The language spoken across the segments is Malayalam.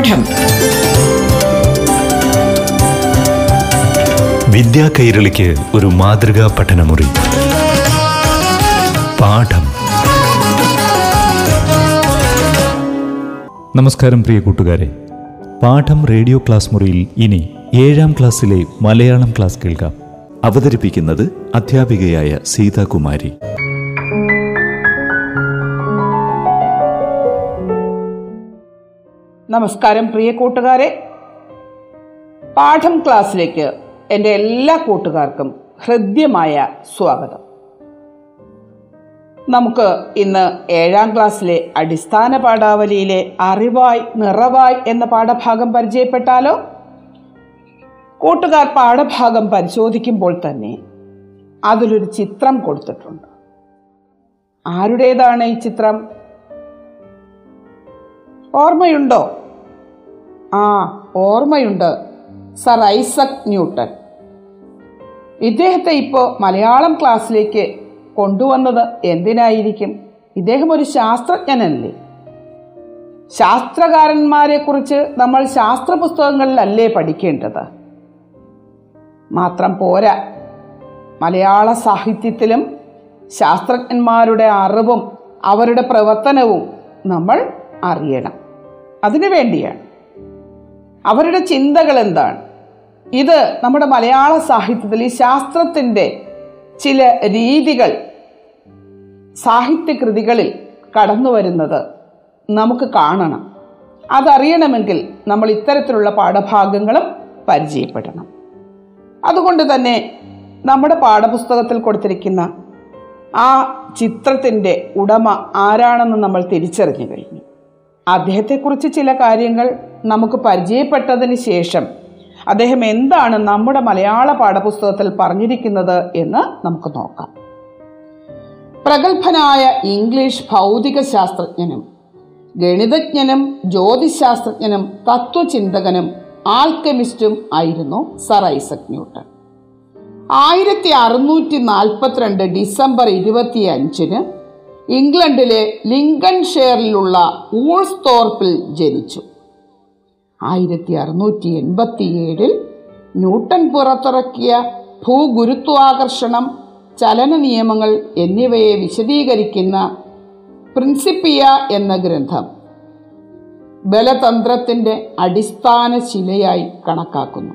പാഠം വിദ്യാ കൈരളിക്ക് ഒരു മാതൃകാ പഠനമുറി. പാഠം. നമസ്കാരം പ്രിയ കൂട്ടുകാരെ. പാഠം റേഡിയോ ക്ലാസ് മുറിയിൽ ഇനി ഏഴാം ക്ലാസ്സിലെ മലയാളം ക്ലാസ് കേൾക്കാം. അവതരിപ്പിക്കുന്നത് അധ്യാപികയായ സീതാകുമാരി. നമസ്കാരം പ്രിയ കൂട്ടുകാരെ. പാഠം ക്ലാസ്സിലേക്ക് എന്റെ എല്ലാ കൂട്ടുകാർക്കും ഹൃദ്യമായ സ്വാഗതം. നമുക്ക് ഇന്ന് ഏഴാം ക്ലാസ്സിലെ അടിസ്ഥാന പാഠാവലിയിലെ അറിവായി നിറവായി എന്ന പാഠഭാഗം പരിചയപ്പെട്ടാലോ? കൂട്ടുകാർ പാഠഭാഗം പരിശോധിക്കുമ്പോൾ തന്നെ അതിലൊരു ചിത്രം കൊടുത്തിട്ടുണ്ട്. ആരുടേതാണ് ഈ ചിത്രം? ഓർമ്മയുണ്ടോ? ആ ഓർമ്മയുണ്ട്. സർ ഐസക് ന്യൂട്ടൺ ഇദ്ദേഹത്തെ ഇപ്പോൾ മലയാളം ക്ലാസ്സിലേക്ക് കൊണ്ടുവന്നത് എന്തിനായിരിക്കും? ഇദ്ദേഹം ഒരു ശാസ്ത്രജ്ഞനല്ലേ? ശാസ്ത്രകാരന്മാരെ കുറിച്ച് നമ്മൾ ശാസ്ത്ര പുസ്തകങ്ങളിലല്ലേ പഠിക്കേണ്ടത്? മാത്രം പോരാ. മലയാള സാഹിത്യത്തിലും ശാസ്ത്രജ്ഞന്മാരുടെ അറിവും അവരുടെ പ്രവർത്തനവും നമ്മൾ അറിയണം. അതിനു വേണ്ടിയാണ്. അവരുടെ ചിന്തകൾ എന്താണ്? ഇത് നമ്മുടെ മലയാള സാഹിത്യത്തിൽ ഈ ശാസ്ത്രത്തിന്റെ ചില രീതികൾ സാഹിത്യകൃതികളിൽ കടന്നു വരുന്നത് നമുക്ക് കാണണം. അതറിയണമെങ്കിൽ നമ്മൾ ഇത്തരത്തിലുള്ള പാഠഭാഗങ്ങളും പരിചയപ്പെടണം. അതുകൊണ്ട് തന്നെ നമ്മുടെ പാഠപുസ്തകത്തിൽ കൊടുത്തിരിക്കുന്ന ആ ചിത്രത്തിന്റെ ഉടമ ആരാണെന്ന് നമ്മൾ തിരിച്ചറിഞ്ഞു കഴിഞ്ഞു. അദ്ദേഹത്തെക്കുറിച്ച് ചില കാര്യങ്ങൾ നമുക്ക് പരിചയപ്പെട്ടതിന് ശേഷം അദ്ദേഹം എന്താണ് നമ്മുടെ മലയാള പാഠപുസ്തകത്തിൽ പറഞ്ഞിരിക്കുന്നത് എന്ന് നമുക്ക് നോക്കാം. പ്രഗത്ഭനായ ഇംഗ്ലീഷ് ഭൗതിക ശാസ്ത്രജ്ഞനും ഗണിതജ്ഞനും ജ്യോതിശാസ്ത്രജ്ഞനും തത്വചിന്തകനും ആൽക്കെമിസ്റ്റും ആയിരുന്നു സർ ഐസക് ന്യൂട്ടൺ. ആയിരത്തി അറുന്നൂറ്റി നാൽപ്പത്തിരണ്ട് ഡിസംബർ ഇരുപത്തി അഞ്ചിന് ഇംഗ്ലണ്ടിലെ ലിങ്കൺഷെയറിലുള്ള ഊൾസ്തോർപ്പിൽ ജനിച്ചു. ആയിരത്തി അറുന്നൂറ്റി എൺപത്തിയേഴിൽ ന്യൂട്ടൺ പുറത്തിറക്കിയ ഭൂഗുരുത്വാകർഷണം ചലന നിയമങ്ങൾ എന്നിവയെ വിശദീകരിക്കുന്ന പ്രിൻസിപ്പിയ എന്ന ഗ്രന്ഥം ബലതന്ത്രത്തിന്റെ അടിസ്ഥാന ശിലയായി കണക്കാക്കുന്നു.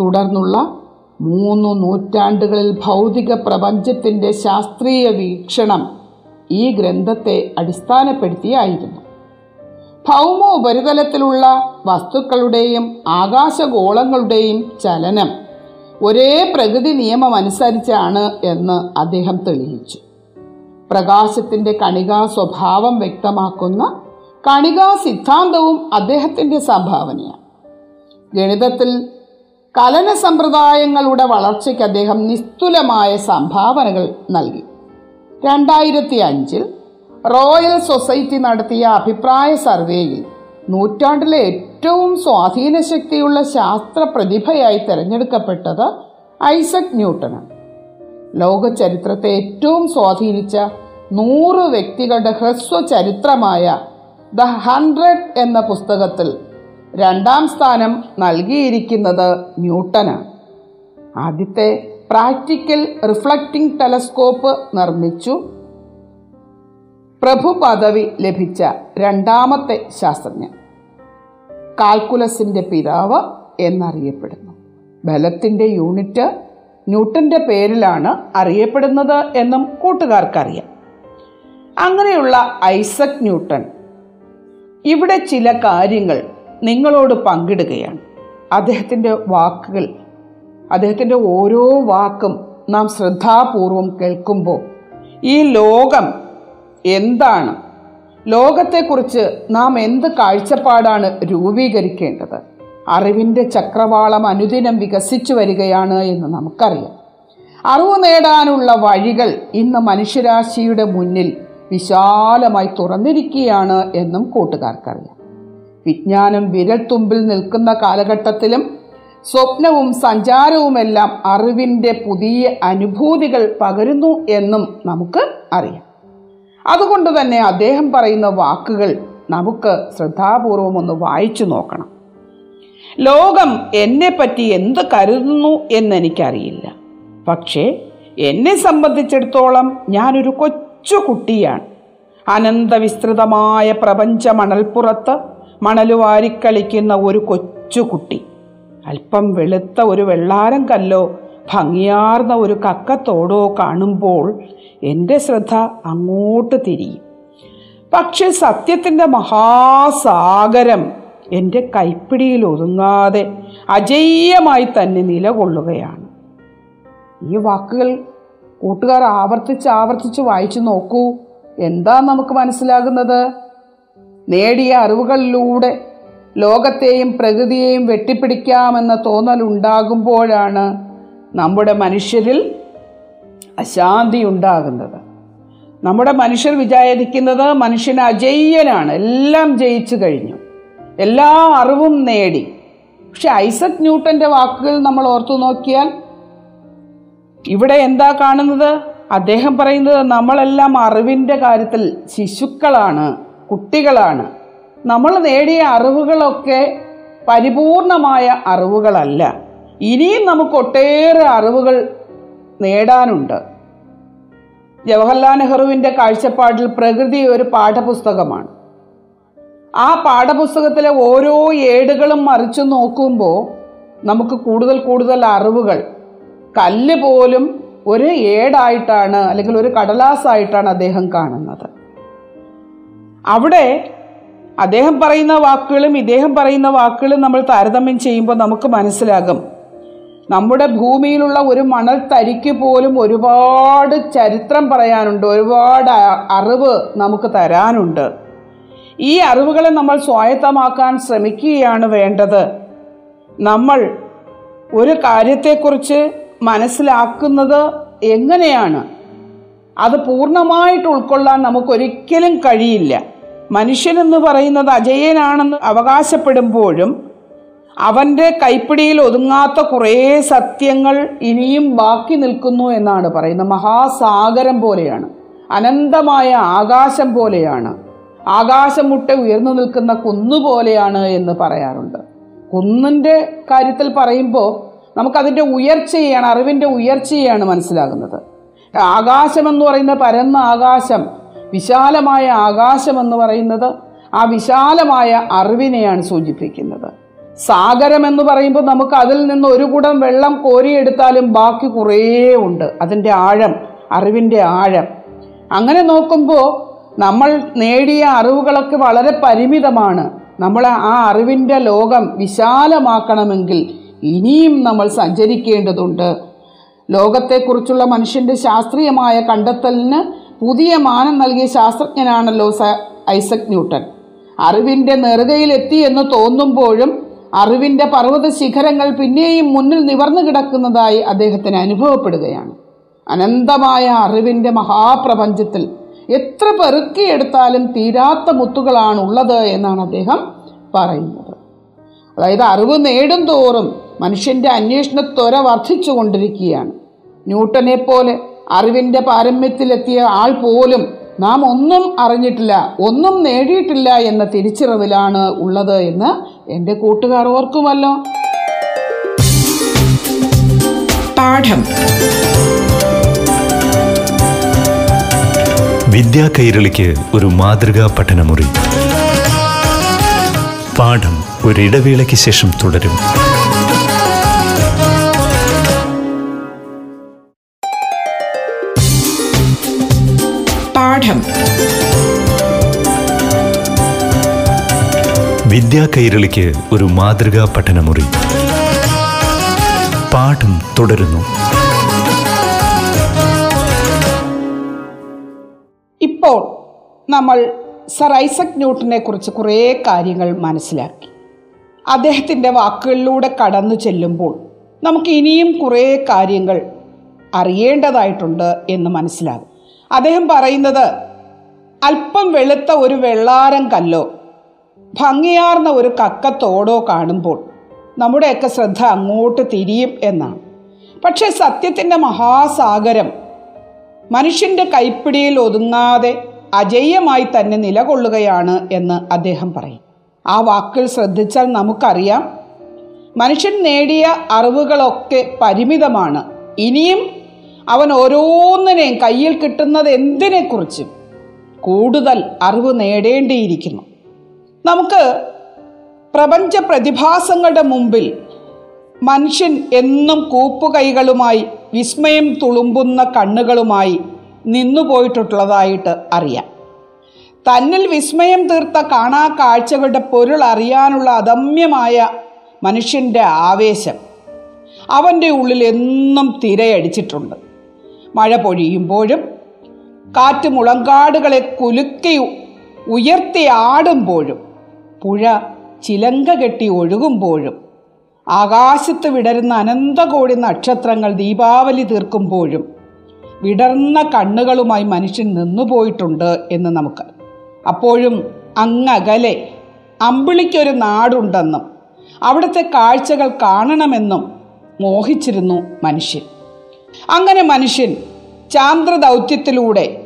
തുടർന്നുള്ള മൂന്ന് നൂറ്റാണ്ടുകളിൽ ഭൗതിക പ്രപഞ്ചത്തിന്റെ ശാസ്ത്രീയ വീക്ഷണം ഈ ഗ്രന്ഥത്തെ അടിസ്ഥാനപ്പെടുത്തിയായിരുന്നു. ഭൗമ ഉപരിതലത്തിലുള്ള വസ്തുക്കളുടെയും ആകാശഗോളങ്ങളുടെയും ചലനം ഒരേ പ്രകൃതി നിയമം അനുസരിച്ചാണ് എന്ന് അദ്ദേഹം തെളിയിച്ചു. പ്രകാശത്തിന്റെ കണികാ സ്വഭാവം വ്യക്തമാക്കുന്ന കണികാ സിദ്ധാന്തവും അദ്ദേഹത്തിന്റെ സംഭാവനയാണ്. ഗണിതത്തിൽ കലന സമ്പ്രദായങ്ങളുടെ വളർച്ചയ്ക്ക് അദ്ദേഹം നിസ്തുലമായ സംഭാവനകൾ നൽകി. രണ്ടായിരത്തി അഞ്ചിൽ റോയൽ സൊസൈറ്റി നടത്തിയ അഭിപ്രായ സർവേയിൽ നൂറ്റാണ്ടിലെ ഏറ്റവും സ്വാധീന ശക്തിയുള്ള ശാസ്ത്ര പ്രതിഭയായി തിരഞ്ഞെടുക്കപ്പെട്ടത് ഐസക് ന്യൂട്ടനാണ്. ലോക ചരിത്രത്തെ ഏറ്റവും സ്വാധീനിച്ച നൂറ് വ്യക്തികളുടെ ഹ്രസ്വ ചരിത്രമായ ദ ഹൺഡ്രഡ് എന്ന പുസ്തകത്തിൽ രണ്ടാം സ്ഥാനം നൽകിയിരിക്കുന്നത് ന്യൂട്ടനാണ്. ആദ്യത്തെ പ്രാക്ടിക്കൽ റിഫ്ലക്റ്റിംഗ് ടെലസ്കോപ്പ് നിർമ്മിച്ചു പ്രഭു പദവി ലഭിച്ച രണ്ടാമത്തെ ശാസ്ത്രജ്ഞൻ. കാൽക്കുലസിന്റെ പിതാവ് എന്നറിയപ്പെടുന്നു. ബലത്തിന്റെ യൂണിറ്റ് ന്യൂട്ടന്റെ പേരിലാണ് അറിയപ്പെടുന്നത് എന്നും കൂട്ടുകാർക്കറിയാം. അങ്ങനെയുള്ള ഐസക് ന്യൂട്ടൺ ഇവിടെ ചില കാര്യങ്ങൾ നിങ്ങളോട് പങ്കിടുകയാണ്. അദ്ദേഹത്തിന്റെ വാക്കുകൾ അദ്ദേഹത്തിന്റെ ഓരോ വാക്കും നാം ശ്രദ്ധാപൂർവം കേൾക്കുമ്പോൾ ഈ ലോകം എന്താണ്? ലോകത്തെക്കുറിച്ച് നാം എന്ത് കാഴ്ചപ്പാടാണ് രൂപീകരിക്കേണ്ടത്? അറിവിന്റെ ചക്രവാളം അനുദിനം വികസിച്ചു വരികയാണ് എന്ന് നമുക്കറിയാം. അറിവ് നേടാനുള്ള വഴികൾ ഇന്ന് മനുഷ്യരാശിയുടെ മുന്നിൽ വിശാലമായി തുറന്നിരിക്കുകയാണ് എന്നും കൂട്ടുകാർക്കറിയാം. വിജ്ഞാനം വിരൽത്തുമ്പിൽ നിൽക്കുന്ന കാലഘട്ടത്തിലും സ്വപ്നവും സഞ്ചാരവുമെല്ലാം അറിവിന്റെ പുതിയ അനുഭൂതികൾ പകരുന്നു എന്നും നമുക്ക് അറിയാം. അതുകൊണ്ട് തന്നെ അദ്ദേഹം പറയുന്ന വാക്കുകൾ നമുക്ക് ശ്രദ്ധാപൂർവം ഒന്ന് വായിച്ചു നോക്കണം. ലോകം എന്നെപ്പറ്റി എന്ത് കരുതുന്നു എന്നെനിക്കറിയില്ല. പക്ഷേ എന്നെ സംബന്ധിച്ചിടത്തോളം ഞാനൊരു കൊച്ചു കുട്ടിയാണ്. അനന്തവിസ്തൃതമായ പ്രപഞ്ച മണൽപ്പുറത്ത് മണലുവാരിക്കളിക്കുന്ന ഒരു കൊച്ചു കുട്ടി. അല്പം വെളുത്ത ഒരു വെള്ളാരം കല്ലോ ഭംഗിയാർന്ന ഒരു കക്കത്തോടോ കാണുമ്പോൾ എന്റെ ശ്രദ്ധ അങ്ങോട്ട് തിരിയും. പക്ഷെ സത്യത്തിന്റെ മഹാസാഗരം എന്റെ കൈപ്പിടിയിൽ ഒതുങ്ങാതെ അജയ്യമായി തന്നെ നിലകൊള്ളുകയാണ്. ഈ വാക്കുകൾ കൂട്ടുകാർ ആവർത്തിച്ച് ആവർത്തിച്ച് വായിച്ചു നോക്കൂ. എന്താ നമുക്ക് മനസ്സിലാകുന്നത്? നേടിയ അറിവുകളിലൂടെ ലോകത്തെയും പ്രകൃതിയെയും വെട്ടിപ്പിടിക്കാമെന്ന തോന്നൽ ഉണ്ടാകുമ്പോഴാണ് നമ്മുടെ മനുഷ്യരിൽ അശാന്തി ഉണ്ടാകുന്നത് നമ്മുടെ മനുഷ്യർ വിചാരിക്കുന്നത് മനുഷ്യൻ അജയ്യനാണ്. എല്ലാം ജയിച്ചു കഴിഞ്ഞു. എല്ലാ അറിവും നേടി. പക്ഷെ ഐസക് ന്യൂട്ടന്റെ വാക്കുകൾ നമ്മൾ ഓർത്തു നോക്കിയാൽ ഇവിടെ എന്താ കാണുന്നത്? അദ്ദേഹം പറയുന്നത് നമ്മളെല്ലാം അറിവിന്റെ കാര്യത്തിൽ ശിശുക്കളാണ് കുട്ടികളാണ്. നമ്മൾ നേടിയ അറിവുകളൊക്കെ പരിപൂർണമായ അറിവുകളല്ല. ഇനിയും നമുക്ക് ഒട്ടേറെ അറിവുകൾ നേടാനുണ്ട്. ജവഹർലാൽ നെഹ്റുവിന്റെ കാഴ്ചപ്പാടിൽ പ്രകൃതി ഒരു പാഠപുസ്തകമാണ്. ആ പാഠപുസ്തകത്തിലെ ഓരോ ഏടുകളും മറിച്ചു നോക്കുമ്പോൾ നമുക്ക് കൂടുതൽ കൂടുതൽ അറിവുകൾ. കല്ല് പോലും ഒരു ഏടായിട്ടാണ് അല്ലെങ്കിൽ ഒരു കടലാസായിട്ടാണ് അദ്ദേഹം കാണുന്നത്. അവിടെ അദ്ദേഹം പറയുന്ന വാക്കുകളും ഇദ്ദേഹം പറയുന്ന വാക്കുകളും നമ്മൾ താരതമ്യം ചെയ്യുമ്പോൾ നമുക്ക് മനസ്സിലാകും. നമ്മുടെ ഭൂമിയിലുള്ള ഒരു മണൽ തരിക്ക് പോലും ഒരുപാട് ചരിത്രം പറയാനുണ്ട് ഒരുപാട് അറിവ് നമുക്ക് തരാനുണ്ട്. ഈ അറിവുകളെ നമ്മൾ സ്വായത്തമാക്കാൻ ശ്രമിക്കുകയാണ് വേണ്ടത്. നമ്മൾ ഒരു കാര്യത്തെക്കുറിച്ച് മനസ്സിലാക്കുന്നത് എങ്ങനെയാണ്? അത് പൂർണമായിട്ട് ഉൾക്കൊള്ളാൻ നമുക്കൊരിക്കലും കഴിയില്ല. മനുഷ്യനെന്ന് പറയുന്നത് അജയനാണെന്ന് അവകാശപ്പെടുമ്പോഴും അവന്റെ കൈപ്പിടിയിൽ ഒതുങ്ങാത്ത കുറേ സത്യങ്ങൾ ഇനിയും ബാക്കി നിൽക്കുന്നു എന്നാണ് പറയുന്നത്. മഹാസാഗരം പോലെയാണ്. അനന്തമായ ആകാശം പോലെയാണ്. ആകാശം മുട്ട ഉയർന്നു നിൽക്കുന്ന കുന്നുപോലെയാണ് എന്ന് പറയാറുണ്ട്. കുന്നിന്റെ കാര്യത്തിൽ പറയുമ്പോൾ നമുക്കതിന്റെ ഉയർച്ചയാണ് അറിവിന്റെ ഉയർച്ചയാണ് മനസ്സിലാകുന്നത്. ആകാശം എന്ന് പറയുന്ന പരന്ന ആകാശം വിശാലമായ ആകാശം എന്ന് പറയുന്നത് ആ വിശാലമായ അറിവിനെയാണ് സൂചിപ്പിക്കുന്നത്. സാഗരം എന്ന് പറയുമ്പോൾ നമുക്ക് അതിൽ നിന്ന് ഒരു കുടം വെള്ളം കോരിയെടുത്താലും ബാക്കി കുറേ ഉണ്ട്. അതിന്റെ ആഴം അറിവിന്റെ ആഴം. അങ്ങനെ നോക്കുമ്പോൾ നമ്മൾ നേടിയ അറിവുകളൊക്കെ വളരെ പരിമിതമാണ്. നമ്മൾ ആ അറിവിന്റെ ലോകം വിശാലമാക്കണമെങ്കിൽ ഇനിയും നമ്മൾ സഞ്ചരിക്കേണ്ടതുണ്ട്. ലോകത്തെക്കുറിച്ചുള്ള മനുഷ്യന്റെ ശാസ്ത്രീയമായ കണ്ടെത്തലിന് പുതിയ മാനം നൽകിയ ശാസ്ത്രജ്ഞനാണല്ലോ ഐസക് ന്യൂട്ടൻ. അറിവിന്റെ നെറുകയിലെത്തി എന്ന് തോന്നുമ്പോഴും അറിവിന്റെ പർവത ശിഖരങ്ങൾ പിന്നെയും മുന്നിൽ നിവർന്നു കിടക്കുന്നതായി അദ്ദേഹത്തിന് അനുഭവപ്പെടുകയാണ്. അനന്തമായ അറിവിന്റെ മഹാപ്രപഞ്ചത്തിൽ എത്ര പെറുക്കിയെടുത്താലും തീരാത്ത മുത്തുകളാണ് ഉള്ളത് എന്നാണ് അദ്ദേഹം പറയുന്നത്. അതായത് അറിവ് നേടും തോറും മനുഷ്യന്റെ അന്വേഷണത്വര വർദ്ധിച്ചു കൊണ്ടിരിക്കുകയാണ് ന്യൂട്ടനെ പോലെ അറിവിന്റെ പാരമ്യത്തിലെത്തിയ ആൾ പോലും നാം ഒന്നും അറിഞ്ഞിട്ടില്ല ഒന്നും നേടിയിട്ടില്ല എന്ന തിരിച്ചറിവിലാണ് ഉള്ളത് എന്ന് എന്റെ കൂട്ടുകാർ ഓർക്കുമല്ലോ. പാഠം. വിദ്യാ കൈരളിക്ക് ഒരു മാതൃകാ പഠനമുറി. പാഠം ഒരിടവേളയ്ക്ക് ശേഷം തുടരും. പാഠം. വിദ്യാ കൈരളിക്ക് ഒരു മാതൃകാ പഠനമുറി. പാഠം തുടരുന്നു. ഇപ്പോൾ നമ്മൾ സർ ഐസക് ന്യൂട്ടനെ കുറിച്ച് കുറേ കാര്യങ്ങൾ മനസ്സിലാക്കി. അദ്ദേഹത്തിന്റെ വാക്കുകളിലൂടെ കടന്നു ചെല്ലുമ്പോൾ നമുക്ക് ഇനിയും കുറേ കാര്യങ്ങൾ അറിയേണ്ടതായിട്ടുണ്ട് എന്ന് മനസ്സിലാകും. അദ്ദേഹം പറയുന്നത് അല്പം വെളുത്ത ഒരു വെള്ളാരം കല്ലോ ഭംഗിയാർന്ന ഒരു കക്കത്തോടോ കാണുമ്പോൾ നമ്മുടെയൊക്കെ ശ്രദ്ധ അങ്ങോട്ട് തിരിയും എന്നാണ്. പക്ഷേ സത്യത്തിന്റെ മഹാസാഗരം മനുഷ്യന്റെ കൈപ്പിടിയിൽ ഒതുങ്ങാതെ അജയ്യമായി തന്നെ നിലകൊള്ളുകയാണ് എന്ന് അദ്ദേഹം പറയും. ആ വാക്കുകൾ ശ്രദ്ധിച്ചാൽ നമുക്കറിയാം മനുഷ്യൻ നേടിയ അറിവുകളൊക്കെ പരിമിതമാണ്. ഇനിയും അവൻ ഓരോന്നിനെയും കയ്യിൽ കിട്ടുന്നത് എന്തിനെക്കുറിച്ചും കൂടുതൽ അറിവ് നേടേണ്ടിയിരിക്കുന്നു. നമുക്ക് പ്രപഞ്ച പ്രതിഭാസങ്ങളുടെ മുമ്പിൽ മനുഷ്യൻ എന്നും കൂപ്പുകൈകളുമായി വിസ്മയം തുളുമ്പുന്ന കണ്ണുകളുമായി നിന്നുപോയിട്ടുള്ളതായിട്ട് അറിയാം. തന്നിൽ വിസ്മയം തീർത്ത കാണാ കാഴ്ചകളുടെ പൊരുൾ അറിയാനുള്ള അദമ്യമായ മനുഷ്യന്റെ ആവേശം അവന്റെ ഉള്ളിൽ എന്നും തിരയടിച്ചിട്ടുണ്ട്. മഴ പൊഴിയുമ്പോഴും കാറ്റ് മുളങ്കാടുകളെ കുലുക്കി ഉയർത്തി ആടുമ്പോഴും പുഴ ചിലങ്ക കെട്ടി ഒഴുകുമ്പോഴും ആകാശത്ത് വിടരുന്ന അനന്തകോടി നക്ഷത്രങ്ങൾ ദീപാവലി തീർക്കുമ്പോഴും വിടർന്ന കണ്ണുകളുമായി മനുഷ്യൻ നിന്നുപോയിട്ടുണ്ട് എന്ന് നമുക്ക് അപ്പോഴും അങ്ങകലെ അമ്പിളിക്കൊരു നാടുണ്ടെന്നും അവിടുത്തെ കാഴ്ചകൾ കാണണമെന്നും മോഹിച്ചിരുന്നു മനുഷ്യൻ. അങ്ങനെ മനുഷ്യൻ ചാന്ദ്രദൗത്യത്തിലൂടെ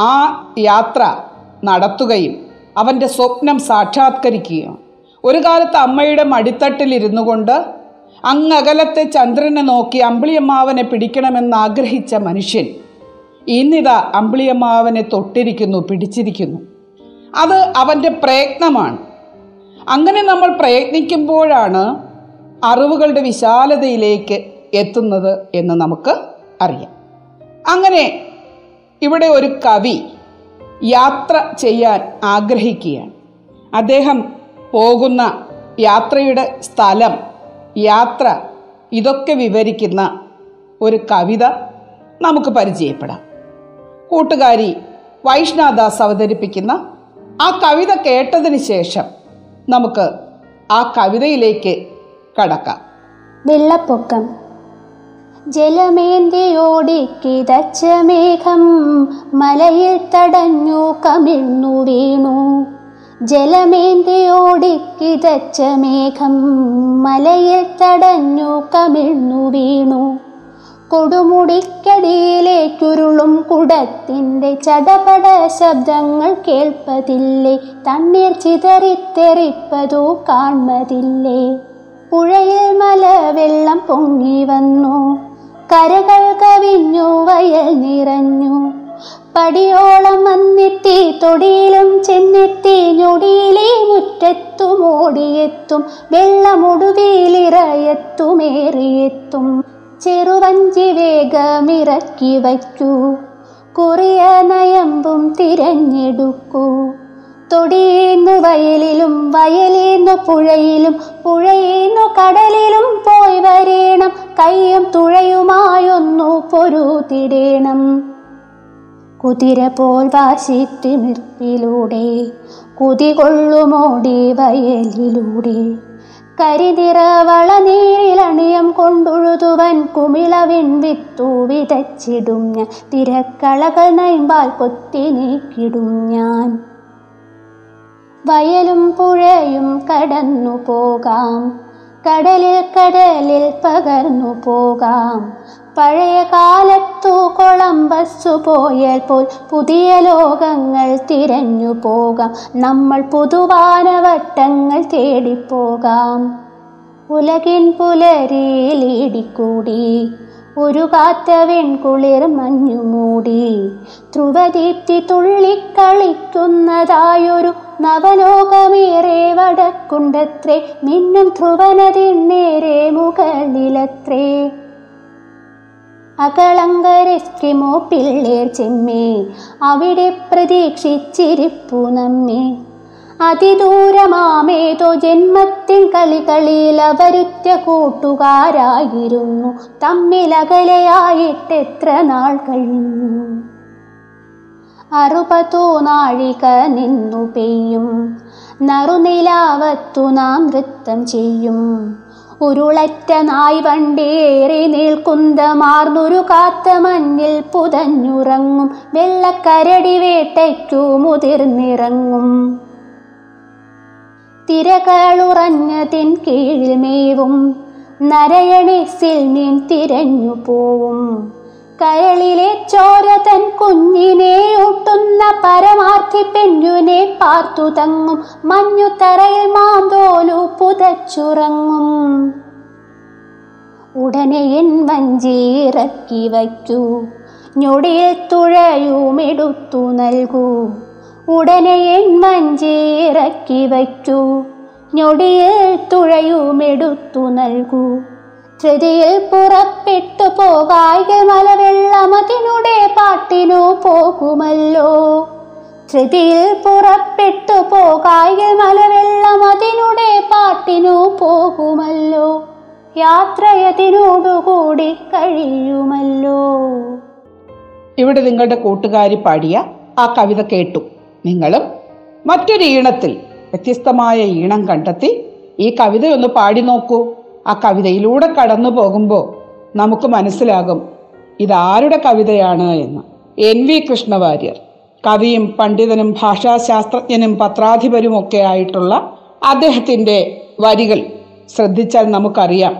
ആ യാത്ര നടത്തുകയും അവന്റെ സ്വപ്നം സാക്ഷാത്കരിക്കുകയും ഒരു കാലത്ത് അമ്മയുടെ മടിത്തട്ടിലിരുന്നു കൊണ്ട് അങ്ങകലത്തെ ചന്ദ്രനെ നോക്കി അമ്പിളിയമ്മാവനെ പിടിക്കണമെന്ന് ആഗ്രഹിച്ച മനുഷ്യൻ ഇന്നിതാ അമ്പിളിയമ്മാവനെ തൊട്ടിരിക്കുന്നു പിടിച്ചിരിക്കുന്നു. അത് അവന്റെ പ്രയത്നമാണ്. അങ്ങനെ നമ്മൾ പ്രയത്നിക്കുമ്പോഴാണ് അറിവുകളുടെ വിശാലതയിലേക്ക് എത്തുന്നത് എന്ന് നമുക്ക് അറിയാം. അങ്ങനെ ഇവിടെ ഒരു കവി യാത്ര ചെയ്യാൻ ആഗ്രഹിക്കുകയാണ്. അദ്ദേഹം പോകുന്ന യാത്രയുടെ സ്ഥലം യാത്ര ഇതൊക്കെ വിവരിക്കുന്ന ഒരു കവിത നമുക്ക് പരിചയപ്പെടാം. കൂട്ടുകാരി വൈഷ്ണവദാസ് അവതരിപ്പിക്കുന്ന ആ കവിത കേട്ടതിന് ശേഷം നമുക്ക് ആ കവിതയിലേക്ക് കടക്കാം. വെള്ളപ്പൊക്കം ജലമേന്തിയോടി കിതച്ച മേഘം മലയിൽ തടഞ്ഞു കമിഴ്ന്നു വീണു. ജലമേന്തിയോടി കിതച്ച മേഘം മലയിൽ തടഞ്ഞു കമിഴ്ന്നു വീണു. കൊടുമുടിക്കടിയിലേക്കുരുളും കുടത്തിന്റെ ചടപട ശബ്ദങ്ങൾ കേൾപ്പതില്ലേ? തണ്ണീർ ചിതറിത്തെറിപ്പതു കാൺമതില്ലേ പുഴയിൽ മല വെള്ളം പൊങ്ങി വന്നു. കരകൾ കവിഞ്ഞു വയൽ നിറഞ്ഞു. പടിയോളം വന്നെത്തി തൊടിയിലും ചെന്നെത്തി ഞൊടിയിലെ മുറ്റത്തും ഓടിയെത്തും വെള്ളമൊടുവിയിലിറയെത്തുമേറിയെത്തും ചെറുവഞ്ചി വേഗമിറക്കി വയ്ക്കൂ കുറിയ നയമ്പും തിരഞ്ഞെടുക്കൂ. തൊടിയുന്നു വയലിലും വയലിന്നു പുഴയിലും പുഴയേന്നു കടലിലും പോയി വരേണം. കയ്യും തുഴയുമായൊന്നു പൊരുതിടേണം. കുതിര പോൽ വാശിത്തിമിർപ്പിലൂടെ കുതികൊള്ളുമോടി വയലിലൂടെ. കരിനിറ വളനീരിലണിയം കൊണ്ടുഴുതുവൻ കുമിളവിൻ വിത്തു വിതച്ചിടും ഞാൻ. തിരക്കളകൾ നൈമ്പാൽ കൊത്തി നീക്കിടും ഞാൻ. വയലും പുഴയും കടന്നു പോകാം. കടലിൽ കടലിൽ പകർന്നു പോകാം. പഴയ കാലത്തു കൊളംബസ്സു പോയാൽ പോൽ പുതിയ ലോകങ്ങൾ തിരഞ്ഞു പോകാം. നമ്മൾ പുതുവാനവട്ടങ്ങൾ തേടിപ്പോകാം. ഉലകിൻ പുലരിയിലിടിക്കൂടി ഒരു കാത്ത വെൺകുളിർ മഞ്ഞുമൂടി. ധ്രുവദീപ്തി തുള്ളിക്കളിക്കുന്നതായൊരു നവലോകമേറെ വടക്കുണ്ടത്രേ മിന്നും ധ്രുവനതിന്നേരെ മുകളിലത്രേ. അകളങ്കരെസ്കിമോ പിള്ളേർ ചെമ്മേ അവിടെ പ്രതീക്ഷിച്ചിരിപ്പു നമ്മെ. അതിദൂരമാമേതോ ജന്മത്തിൻ കളികളിൽ അവരുറ്റ കൂട്ടുകാരായിരുന്നു തമ്മിലകലയായിട്ടെത്ര നാൾ കഴിഞ്ഞു. അറുപതോ നാഴിക നിന്നു പെയ്യും. നറുനിലാവത്തു നാം നൃത്തം ചെയ്യും. ഉരുളറ്റ നായ് വണ്ടിയേറി നീൾക്കുന്തമാർന്നൊരു കാത്ത മഞ്ഞിൽ പുതഞ്ഞുറങ്ങും. വെള്ളക്കരടി വേട്ടയ്ക്കു മുതിർന്നിറങ്ങും. തിരകളുറഞ്ഞതിൻ കീഴിൽ മേവും. നരയണിസിൽ സിൽമീൻ തിരഞ്ഞു പോവും. കരളിലെ ചോര തൻ കുഞ്ഞിനെ ഊട്ടുന്ന പരമാർത്ഥി പെണ്ണുനെ പാർത്തു തങ്ങും. മഞ്ഞുതറയിൽ മാന്തോലു പുതച്ചുറങ്ങും. ഉടനെ എൻ വഞ്ചിറക്കി വയ്ക്കൂ. ഞൊടിയിൽ തുഴയുമെടുത്തു നൽകൂ. ഉടനെ എൻ വഞ്ചിറക്കി വയ്ക്കൂ. ഞൊടിയിൽ തുഴയുമെടുത്തു നൽകൂ. ധൃതിയിൽ പുറപ്പെട്ടു പോകായിക മലവെള്ളമതിനുടെ പാട്ടിനു പോകുമല്ലോ. ധൃതിയിൽ പുറപ്പെട്ടു പോകായിക മലവെള്ളമതിനുടെ പാട്ടിനു പോകുമല്ലോ. യാത്രയതിനോടുകൂടി കഴിയുമല്ലോ. ഇവിടെ നിങ്ങളുടെ കൂട്ടുകാരി പാടിയ ആ കവിത കേട്ടു. നിങ്ങളും മറ്റൊരു ഈണത്തിൽ വ്യത്യസ്തമായ ഈണം കണ്ടെത്തി ഈ കവിതയൊന്ന് പാടി നോക്കൂ. ആ കവിതയിലൂടെ കടന്നു പോകുമ്പോൾ നമുക്ക് മനസ്സിലാകും ഇതാരുടെ കവിതയാണ് എന്ന്. എൻ വി കൃഷ്ണവാര്യർ കവിയും പണ്ഡിതനും ഭാഷാശാസ്ത്രജ്ഞനും പത്രാധിപരും ഒക്കെ ആയിട്ടുള്ള അദ്ദേഹത്തിന്റെ വരികൾ ശ്രദ്ധിച്ചാൽ നമുക്കറിയാം.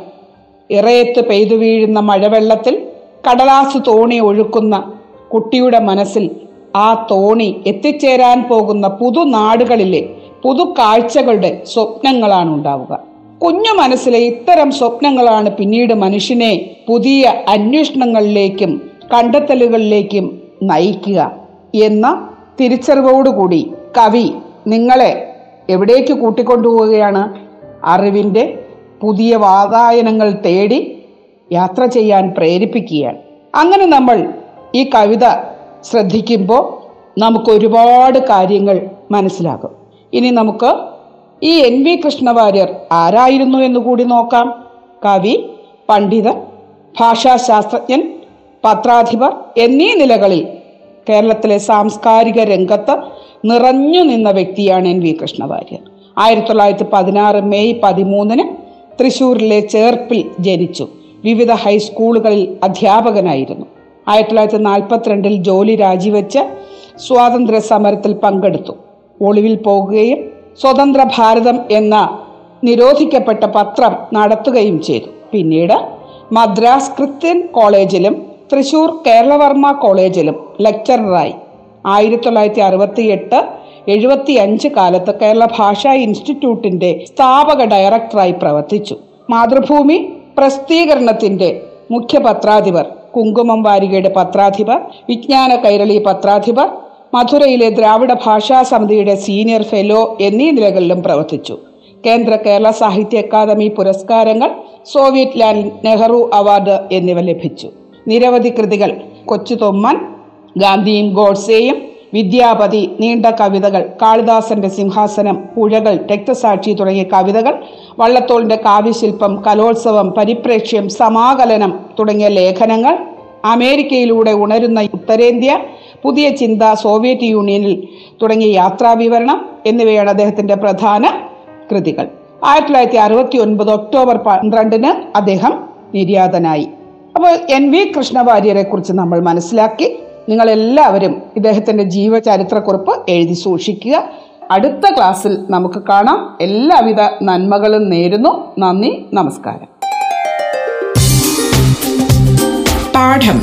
ഇറയത്ത് പെയ്തു വീഴുന്ന മഴവെള്ളത്തിൽ കടലാസ് തോണി ഒഴുക്കുന്ന കുട്ടിയുടെ മനസ്സിൽ ആ തോണി എത്തിച്ചേരാൻ പോകുന്ന പുതു നാടുകളിലെ പുതു കാഴ്ചകളുടെ സ്വപ്നങ്ങളാണ് ഉണ്ടാവുക. കുഞ്ഞു മനസ്സിലെ ഇത്തരം സ്വപ്നങ്ങളാണ് പിന്നീട് മനുഷ്യനെ പുതിയ അന്വേഷണങ്ങളിലേക്കും കണ്ടെത്തലുകളിലേക്കും നയിക്കുക എന്ന തിരിച്ചറിവോടുകൂടി കവി നിങ്ങളെ എവിടേക്ക് കൂട്ടിക്കൊണ്ടുപോവുകയാണ്? അറിവിന്റെ പുതിയ വാതായനങ്ങൾ തേടി യാത്ര ചെയ്യാൻ പ്രേരിപ്പിക്കുകയാണ്. അങ്ങനെ നമ്മൾ ഈ കവിത ശ്രദ്ധിക്കുമ്പോൾ നമുക്ക് ഒരുപാട് കാര്യങ്ങൾ മനസ്സിലാകും. ഇനി നമുക്ക് ഈ എൻ വി കൃഷ്ണവാര്യർ ആരായിരുന്നു എന്ന് കൂടി നോക്കാം. കവി പണ്ഡിതൻ ഭാഷാശാസ്ത്രജ്ഞൻ പത്രാധിപർ എന്നീ നിലകളിൽ കേരളത്തിലെ സാംസ്കാരിക രംഗത്ത് നിറഞ്ഞു നിന്ന വ്യക്തിയാണ് എൻ വി കൃഷ്ണവാര്യർ. ആയിരത്തി തൊള്ളായിരത്തി പതിനാറ് മെയ് പതിമൂന്നിന് തൃശൂരിലെ ചേർപ്പിൽ ജനിച്ചു. വിവിധ ഹൈസ്കൂളുകളിൽ അധ്യാപകനായിരുന്നു. ആയിരത്തി തൊള്ളായിരത്തി നാൽപ്പത്തിരണ്ടിൽ ജോലി രാജിവെച്ച് സ്വാതന്ത്ര്യ സമരത്തിൽ പങ്കെടുത്തു. ഒളിവിൽ പോകുകയും സ്വതന്ത്ര ഭാരതം എന്ന നിരോധിക്കപ്പെട്ട പത്രം നടത്തുകയും ചെയ്തു. പിന്നീട് മദ്രാസ് ക്രിസ്ത്യൻ കോളേജിലും തൃശൂർ കേരളവർമ്മ കോളേജിലും ലെക്ചററായി ആയിരത്തി തൊള്ളായിരത്തി അറുപത്തി എട്ട് എഴുപത്തി അഞ്ച് കാലത്ത് കേരള ഭാഷാ ഇൻസ്റ്റിറ്റ്യൂട്ടിന്റെ സ്ഥാപക ഡയറക്ടറായി പ്രവർത്തിച്ചു. മാതൃഭൂമി പ്രസിദ്ധീകരണത്തിന്റെ മുഖ്യ പത്രാധിപർ കുങ്കുമം വാരികയുടെ പത്രാധിപർ വിജ്ഞാന കൈരളി പത്രാധിപർ മധുരയിലെ ദ്രാവിഡ ഭാഷാ സമിതിയുടെ സീനിയർ ഫെലോ എന്നീ നിലകളിലും പ്രവർത്തിച്ചു. കേന്ദ്ര കേരള സാഹിത്യ അക്കാദമി പുരസ്കാരങ്ങൾ സോവിയറ്റ് ലാൻഡ് നെഹ്റു അവാർഡ് എന്നിവ ലഭിച്ചു. നിരവധി കൃതികൾ കൊച്ചുതൊമ്മൻ ഗാന്ധിയും ഗോഡ്സേയും വിദ്യാപതി നീണ്ട കവിതകൾ കാളിദാസന്റെ സിംഹാസനം പുഴകൾ രക്തസാക്ഷി തുടങ്ങിയ കവിതകൾ വള്ളത്തോളിന്റെ കാവ്യശില്പം കലോത്സവം പരിപ്രേക്ഷ്യം സമാകലനം തുടങ്ങിയ ലേഖനങ്ങൾ അമേരിക്കയിലൂടെ ഉണരുന്ന ഉത്തരേന്ത്യ പുതിയ ചിന്ത സോവിയറ്റ് യൂണിയനിൽ തുടങ്ങിയ യാത്രാവിവരണം എന്നിവയാണ് അദ്ദേഹത്തിന്റെ പ്രധാന കൃതികൾ. ആയിരത്തി തൊള്ളായിരത്തി അറുപത്തി ഒൻപത് ഒക്ടോബർ പന്ത്രണ്ടിന് അദ്ദേഹം നിര്യാതനായി. അപ്പോൾ എൻ വി കൃഷ്ണവാര്യരെ കുറിച്ച് നമ്മൾ മനസ്സിലാക്കി. നിങ്ങളെല്ലാവരും ഇദ്ദേഹത്തിന്റെ ജീവചരിത്രക്കുറിപ്പ് എഴുതി സൂക്ഷിക്കുക. അടുത്ത ക്ലാസ്സിൽ നമുക്ക് കാണാം. എല്ലാവിധ നന്മകളും നേരുന്നു. നന്ദി നമസ്കാരം. പാഠം.